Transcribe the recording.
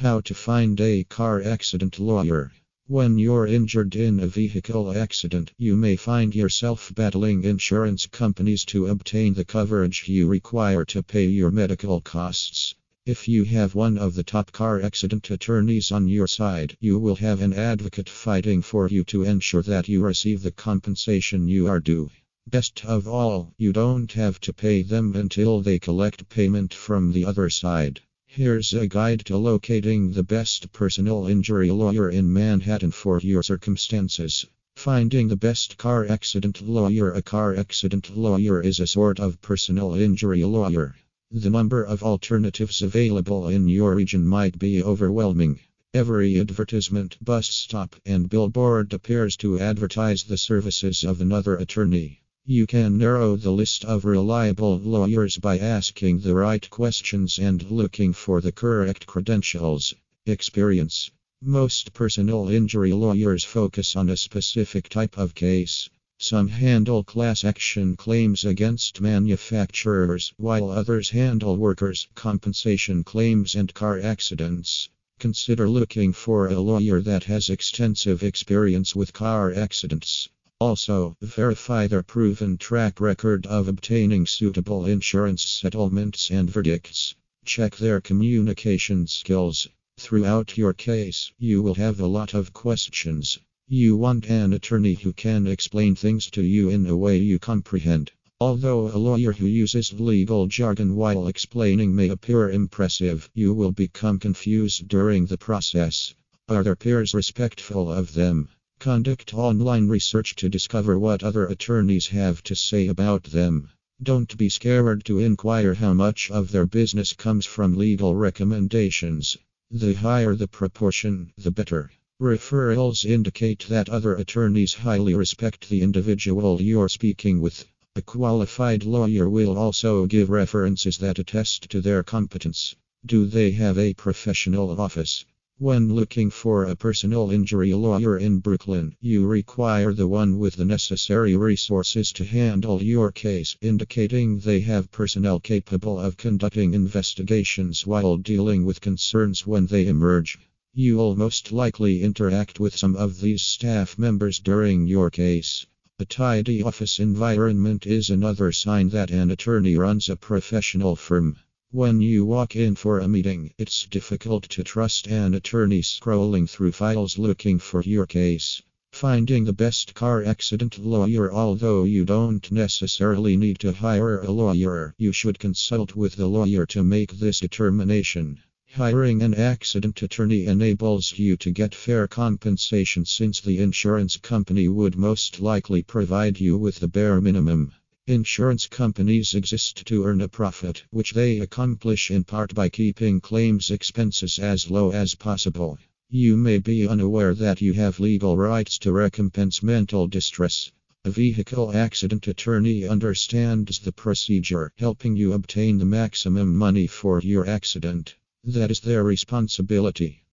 How to find a car accident lawyer. When you're injured in a vehicle accident, you may find yourself battling insurance companies to obtain the coverage you require to pay your medical costs. If you have one of the top car accident attorneys on your side, you will have an advocate fighting for you to ensure that you receive the compensation you are due. Best of all, you don't have to pay them until they collect payment from the other side. Here's a guide to locating the best personal injury lawyer in Manhattan for your circumstances. Finding the best car accident lawyer. A car accident lawyer is a sort of personal injury lawyer. The number of alternatives available in your region might be overwhelming. Every advertisement, bus stop, and billboard appears to advertise the services of another attorney. You can narrow the list of reliable lawyers by asking the right questions and looking for the correct credentials. Experience Most personal injury lawyers focus on a specific type of case. Some handle class action claims against manufacturers, while others handle workers' compensation claims and car accidents. Consider looking for a lawyer that has extensive experience with car accidents. Also, verify their proven track record of obtaining suitable insurance settlements and verdicts. Check their communication skills. Throughout your case, you will have a lot of questions. You want an attorney who can explain things to you in a way you comprehend. Although a lawyer who uses legal jargon while explaining may appear impressive, you will become confused during the process. Are their peers respectful of them? Conduct online research to discover what other attorneys have to say about them. Don't be scared to inquire how much of their business comes from legal recommendations. The higher the proportion, the better. Referrals indicate that other attorneys highly respect the individual you're speaking with. A qualified lawyer will also give references that attest to their competence. Do they have a professional office? When looking for a personal injury lawyer in Brooklyn, you require the one with the necessary resources to handle your case, indicating they have personnel capable of conducting investigations while dealing with concerns when they emerge. You'll most likely interact with some of these staff members during your case. A tidy office environment is another sign that an attorney runs a professional firm. When you walk in for a meeting, it's difficult to trust an attorney scrolling through files looking for your case. Finding the best car accident lawyer Although you don't necessarily need to hire a lawyer, you should consult with the lawyer to make this determination. Hiring an accident attorney enables you to get fair compensation since the insurance company would most likely provide you with the bare minimum. Insurance companies exist to earn a profit, which they accomplish in part by keeping claims expenses as low as possible. You may be unaware that you have legal rights to recompense mental distress. A vehicle accident attorney understands the procedure, helping you obtain the maximum money for your accident. That is their responsibility.